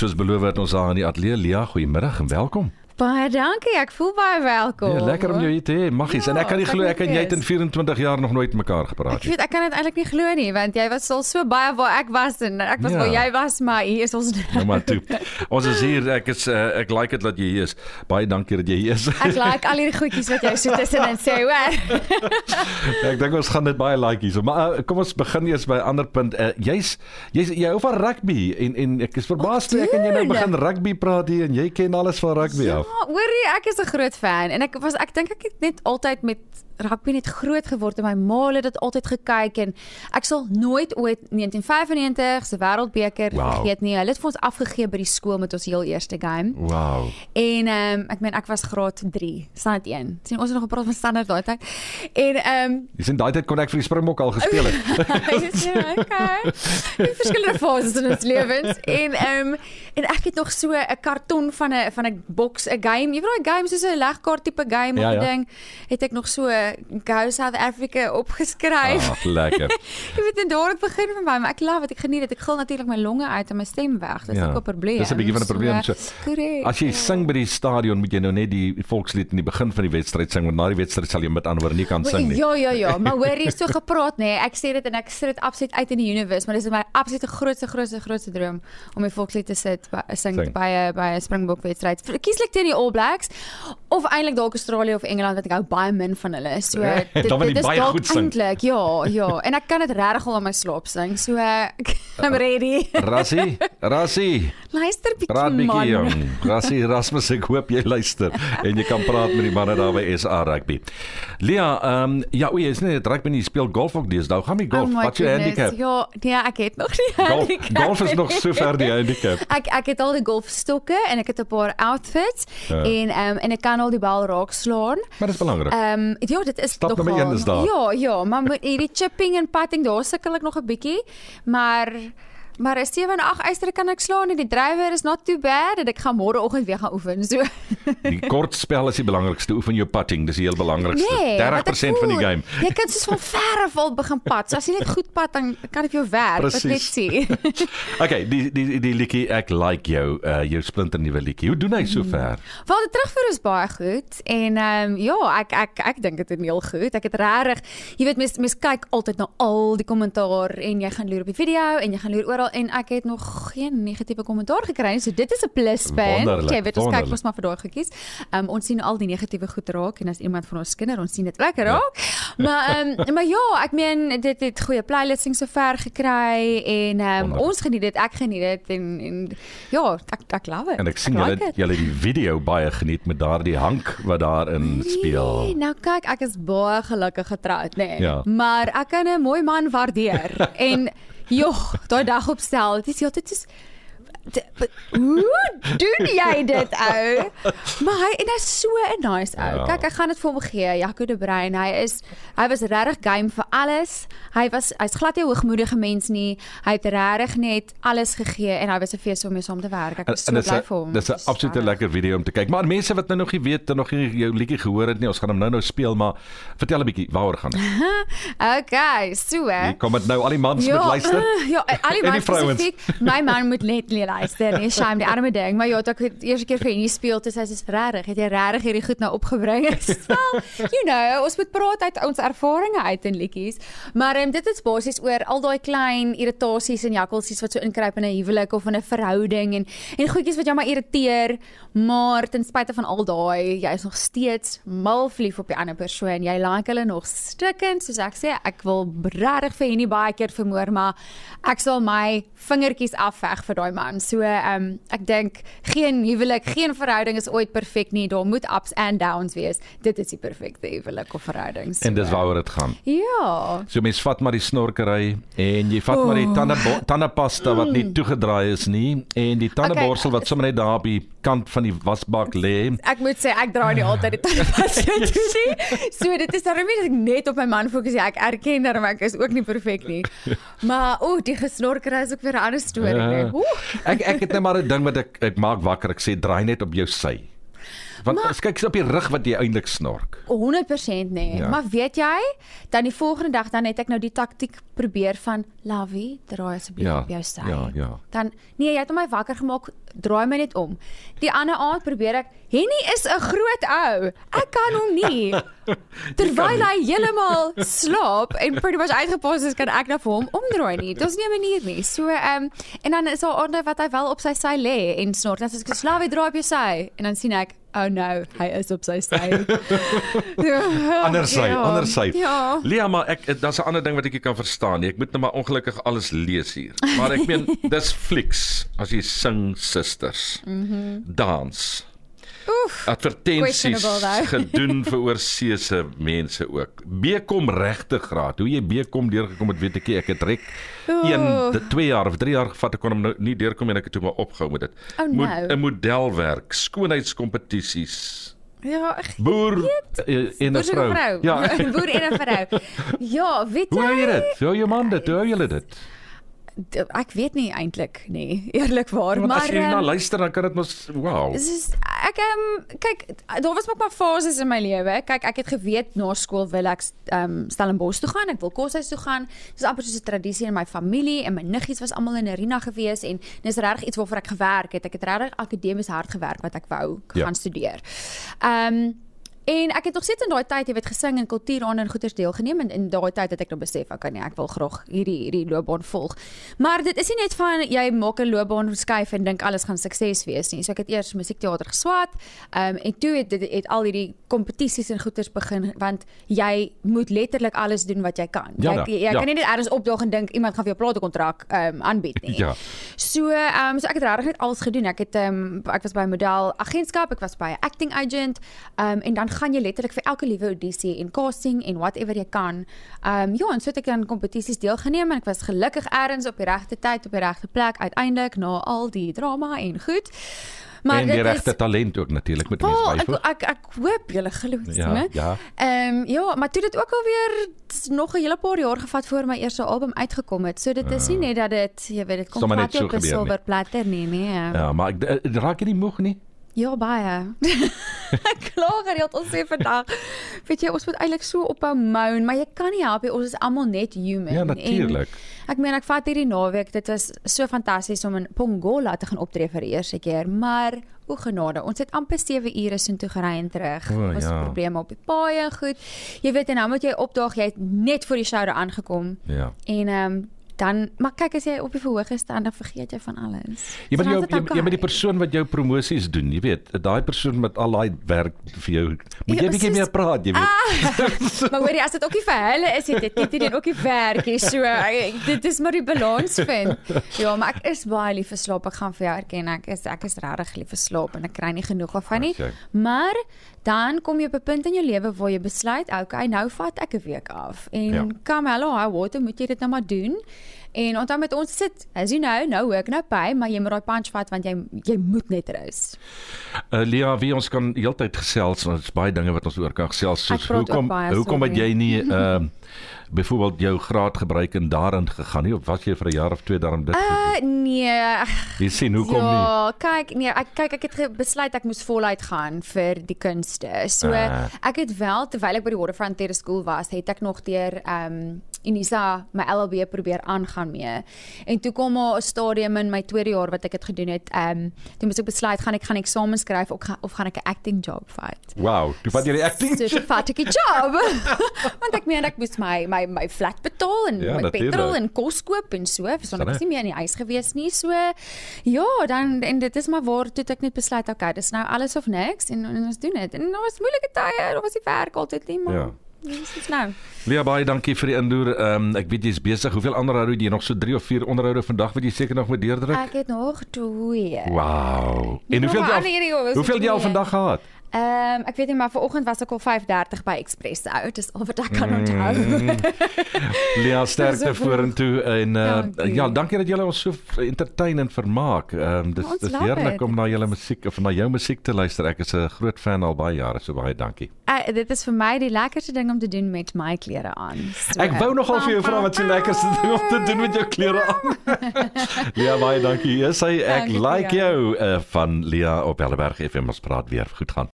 soos beloof het ons daar in die ateljee Lia, goeiemiddag en welkom. Baie dankie. Ek voel baie welkom. Ja, lekker om jou hier te hê. Maggies. Ja, en ek kan nie glo ek en jy het in 24 jaar nog nooit mekaar gepraat nie. Ek weet ek kan dit eintlik nie glo nie want jy was al so baie waar ek was en ek was ja. waar jy was, maar hier is ons nou. maar toe. Ons is hier. Ek is uh, ek like dit dat jy hier is. Baie dankie dat jy hier is. ek like al hierdie goedjies wat jy so tussenin sê, hoor. ek dink ons gaan dit baie like hier. So, maar uh, kom ons begin eers by 'n ander punt. Uh, jy's jy's jy hou van rugby en en ek is verbaas toe ek en jy nou begin rugby praat hier en jy ken alles van rugby ja. af. Ja, hoorie, ek is 'n groot fan en ek was ek dink ek het net altyd met rugby net groot geword en my ma het dit altyd gekyk en ek sal nooit ooit 1995 se wêreldbeker wow. vergeet nie. Hulle het vir ons afgegee by die skool met ons heel eerste game. Wow. En ehm um, ek meen ek was graad 3, standaard 1. Sien ons het nog gepraat van standaard daai tyd. En ehm um, Dis in daai tyd kon ek vir die Springbok al gespeel het. okay. Die verskillende fases in ons lewens en ehm um, en ek het nog so 'n karton van 'n van 'n boks 'n game. Jy weet daai game soos 'n legkaart tipe game ja, of 'n ja. ding. Het ek nog so Go South Africa opgeskryf. Ag, lekker. jy weet en daar het begin vir my, maar ek love dit. Ek geniet dit. Ek gil natuurlik my longe uit en my stem weg. Dis ja, ook 'n probleem. Dis 'n bietjie van 'n probleem. So, as jy sing by die stadion, moet jy nou net die volkslied in die begin van die wedstryd sing, want na die wedstryd sal jy met ander nie kan sing nie. Ja, ja, ja, maar hoor jy so gepraat nê? Nee, ek sê dit en ek sê dit absoluut uit in die universe, maar dis my absolute grootste grootste grootste droom om die volkslied te sit by sing, sing. by 'n by 'n Springbok wedstryd. Kieslik any All Blacks. Of eintlik dalk Australië of Engeland wat ek hou baie min van hulle. So dit, dan dit is sing. Eintlik, ja, ja. En ek kan dit regtig al in my slaap sing. So ek I'm ready. Rassie, Rassie. Luister bietjie man. Rassie, Rasmus, ek hoop jy luister en jy kan praat met die manne daar by SA Rugby. Lia, ehm um, ja, o, jy is net rugby nie speel golf ook. Nou gaan my golf. Oh Wat jy handicap? Ja, nee, ek het nog nie golf, golf is nog so ver die handicap. ek ek het al die golfstokke en ek het 'n paar outfits ja. en ehm um, en ek kan al die bal raak slaan. Maar dit is belangrik. Ehm um, ja, dit is Stap nommer 1 is. Ja, ja, maar hierdie chipping en putting, daar sukkel ek nog 'n bietjie, maar Maar 'n 7 en 8 eyster kan ek slaan en die drywer is not too bad en ek gaan môreoggend weer gaan oefen. So. die kort spel is die belangrikste. Oefen jou putting, dis die heel belangrikste. Nee, 30% van die game. Jy kan soos van ver af al begin pat. So as jy net goed pat dan kan dit jou werk. Wat net sê. okay, die die die liedjie ek like jou, uh jou splinter nuwe liedjie. Hoe doen hy so mm. ver? Wel, die terugvoer is baie goed en ehm um, ja, ek ek ek dink dit is heel goed. Ek het regtig, jy weet mens mens kyk altyd na al die kommentaar en jy gaan loer op die video en jy gaan loer oral en ek het nog geen negatiewe kommentaar gekry nie. So dit is 'n pluspunt. Jy weet ons kyk mos maar vir daai goedjies. Um ons sien al die negatiewe goed raak en as iemand van ons kinder ons sien dit lekker ja. raak. Ja. Maar um maar ja, ek meen dit het goeie playlisting sover gekry en um ons geniet dit, ek geniet dit en en ja, ek ek love it. En ek sien julle like julle die video baie geniet met daardie hank wat daarin nee, speel. Nou kyk, ek is baie gelukkig getroud, nê. Nee. Ja. Maar ek kan 'n mooi man waardeer en Joh, daai dag opstel. Dit is ja, dit is Hoe doen jy dit ou? Maar hy en hy's so 'n nice ou. Ja. Kyk, ek gaan dit vir hom gee. Jaco de Bruin, hy is hy was regtig game vir alles. Hy was hy's glad nie 'n hoogmoedige mens nie. Hy het regtig net alles gegee en hy was 'n fees om mee saam te werk. Ek is so bly vir hom. Dis 'n absolute lekker video om te kyk. Maar mense wat nou nog nie weet, nog nie jou liedjie gehoor het nie, ons gaan hom nou nou speel, maar vertel 'n bietjie waaroor gaan dit? okay, so. Kom dit nou al die mans ja, moet luister? Ja, al die mans spesifiek. My man moet net luister nie, shame die arme ding, maar ja, ek het eers 'n keer vir hom gespeel, dis hy is regtig, het jy regtig hierdie goed nou opgebring? Wel, you know, ons moet praat uit ons ervarings uit in liedjies. Maar um, dit is basies oor al daai klein irritasies en jakkalsies wat so inkruip in 'n huwelik of in 'n verhouding en en goedjies wat jou maar irriteer, maar ten spyte van al daai, jy is nog steeds mal verlief op die ander persoon. Jy like hulle nog stikkend, soos ek sê, ek wil regtig vir hom baie keer vermoor, maar ek sal my vingertjies afveg vir daai man. So ehm um, ek dink geen huwelik, geen verhouding is ooit perfek nie. Daar moet ups and downs wees. Dit is die perfekte huwelik of verhouding. So, en dis waaroor dit gaan. Ja. So mens vat maar die snorkery en jy vat oh. maar die tande tandepasta wat nie mm. toegedraai is nie en die tandeborsel okay. wat sommer net daar op die kant van die wasbak lê. Ek moet sê ek draai nie altyd die tandepasta toe nie. So dit is daarom nie dat ek net op my man fokus nie. Ek erken dat ek is ook nie perfek nie. Maar o, oh, die gesnorkery is ook weer 'n ander storie, uh, nee. Ek ek het net maar 'n ding wat ek ek maak wakker. Ek sê draai net op jou sy. Want maar, as kyk op die rug wat jy eintlik snork. 100% nee. Ja. Maar weet jy, dan die volgende dag dan het ek nou die taktik probeer van Lavie, draai asseblief ja, op jou sy. Ja, ja. Dan nee, jy het my wakker gemaak, draai my net om. Die ander aand probeer ek, Henny is 'n groot ou. Ek kan hom nie. Terwyl hy heeltemal slaap en pretty much uitgepas is, kan ek nou vir hom omdraai nie. Dit is nie 'n manier nie. So ehm um, en dan is daar ander wat hy wel op sy sy lê en snort. Dan sê ek, "Slawie, draai op jou sy." En dan sien ek Oh no, hy is op sy sy. ander sy, ja, ander sy. Ja. Lia, maar ek daar's 'n ander ding wat ek nie kan verstaan nie. Ek moet net maar ongelukkig alles lees hier. Maar ek meen, dis flieks as jy sing sisters. Mhm. Mm dans. Advertensies gedoen vir oorseese mense ook. Bekom regte graad. Hoe jy Bekom deurgekom het, weet ek nie. Ek het rek 1 2 jaar of 3 jaar gevat ek kon hom nou nie deurkom en ek het toe maar opgehou met dit. Oh, no. 'n Modelwerk, skoonheidskompetisies. Ja, boer weet, en 'n vrou. vrou. Ja, boer en 'n vrou. Ja, weet jy? Hoe hou jy dit? Hoe jy man dit? Hoe hou jy dit? Ek weet nie eintlik nie eerlikwaar maar as jy um, na luister dan kan dit mos wow. is, ek um, kyk daar was ook maar fases in my lewe. Kyk ek het geweet na skool wil ek um, Stellenbosch toe gaan ek wil koshuis toe gaan. Dis amper soos 'n tradisie in my familie en my niggies was almal in Arena gewees en dis regtig iets waarvoor ek gewerk het. Ek het regtig akademies hard gewerk wat ek wou ja. gaan studeer. Ehm um, En ek het nog steeds in daai tyd, jy weet, gesing en kultuur aan en goeders deelgeneem en in daai tyd het ek nou besef, ek kan nie, ek wil graag hierdie hierdie loopbaan volg. Maar dit is nie net van jy maak 'n loopbaan skuif en dink alles gaan sukses wees nie. So ek het eers musiekteater geswat. Ehm um, en toe het dit het al hierdie kompetisies en goeders begin want jy moet letterlik alles doen wat jy kan. Ja, jy jy ja. kan nie net eers opdaag en dink iemand gaan vir jou platekontrak ehm um, aanbied nie. Ja. So ehm um, so ek het regtig net alles gedoen. Ek het ehm um, ek was by 'n model agentskap, ek was by 'n acting agent, ehm um, en dan gaan jy letterlik vir elke liewe audisie en casting en whatever jy kan. Ehm um, ja, en so het ek aan kompetisies deelgeneem en ek was gelukkig eers op die regte tyd op die regte plek uiteindelik na al die drama en goed. Maar en die regte talent ook natuurlik met mense byvoeg. Ek, ek ek hoop julle glo dit, ja, né? Ja. Ehm um, ja, maar toe dit ook al weer nog 'n hele paar jaar gevat voor my eerste album uitgekom het. So dit is nie ah. net dat dit, jy weet, dit kom net op 'n silwer platter nie, nee. Ja, maar ek eh, raak jy nie moeg nie? Ja baie. ek kla gereeld ons sê vandag. Weet jy ons moet eintlik so ophou moan, maar jy kan nie help nie. Ons is almal net human. Ja natuurlik. Ek meen ek vat hierdie naweek, dit was so fantasties om in Pongola te gaan optree vir die eerste keer, maar o genade, ons het amper 7 ure soontoe gery en terug. Oh, ons ja. probleme op die paaie en goed. Jy weet en nou moet jy opdaag, jy het net voor die show daar aangekom. Ja. En ehm um, dan maar kyk as jy op die verhoog staan dan vergeet jy van alles. Jy moet jou jy, jy met die persoon wat jou promosies doen, jy weet, daai persoon met al daai werk vir jou. Moet jy ja, bietjie meer praat, jy weet. Ah, maar hoorie as dit ook nie vir hulle is, dit dit dit ook nie werk nie. So dit is maar die balans vind. Ja, maar ek is baie lief vir slaap. Ek gaan vir jou erken ek is ek is regtig lief vir slaap en ek kry nie genoeg daarvan nie. Okay. Maar dan kom jy op 'n punt in jou lewe waar jy besluit, okay, nou vat ek 'n week af. En ja. come hello, how water moet jy dit nou maar doen? En onthou met ons sit, as you know, nou ek nou by, maar jy moet daai punch vat want jy jy moet net rus. Uh Lia, wie ons kan heeltyd gesels, ons baie dinge wat ons oor kan gesels, soos hoekom hoekom het jy nie ehm uh, byvoorbeeld jou graad gebruik en daarin gegaan nie? Of was jy vir 'n jaar of twee daarin dit uh, nee jy sien hoekom ja, nie kyk nee ek kyk ek het besluit ek moes voluit gaan vir die kunste so uh. ek het wel terwyl ek by die Waterfront Theatre School was het ek nog deur ehm um, Unisa my LLB probeer aangaan mee. En toe kom 'n stadium in my tweede jaar wat ek dit gedoen het. Ehm um, toe moes ek besluit gaan ek gaan eksamens skryf of, of gaan ek 'n acting job vat. Wow, jy vat jy die acting? Dis 'n fattige job. Want ek meen ek moes my my my flat betaal en ja, petrol en kos koop en so, so ek was nie meer in die huis gewees nie. So ja, dan en dit is maar waar toe ek net besluit okay, dis nou alles of niks en, en ons doen dit. En daar was moeilike tye, daar was die werk altyd nie, maar ja. Dis is nou. Lia baie dankie vir die indoer. Ehm um, ek weet jy's besig. Hoeveel onderhoude het jy nog so 3 of 4 onderhoude vandag wat jy seker nog moet deurdruk? Ek het nog 2. Wow. En hoeveel jy al, hoeveel jy al vandag gehad? Ehm um, ek weet nie maar vanoggend was ek al 5:30 by Express out. Dis al wat ek kan onthou. Mm. Lia sterkte vorentoe en uh, dankie. ja, dankie dat julle ons so entertain en vermaak. Ehm um, dis ons dis heerlik om na julle musiek of na jou musiek te luister. Ek is 'n groot fan al baie jare, so baie dankie. Uh, dit is vir my die lekkerste ding om te doen met my klere aan. So, ek wou nogal vir jou vra wat se lekkerste ding om te doen met jou klere aan. Lia baie dankie. Jy sê ek dankie like jou uh, van Lia op Helleberg FM ons praat weer. Goed gaan.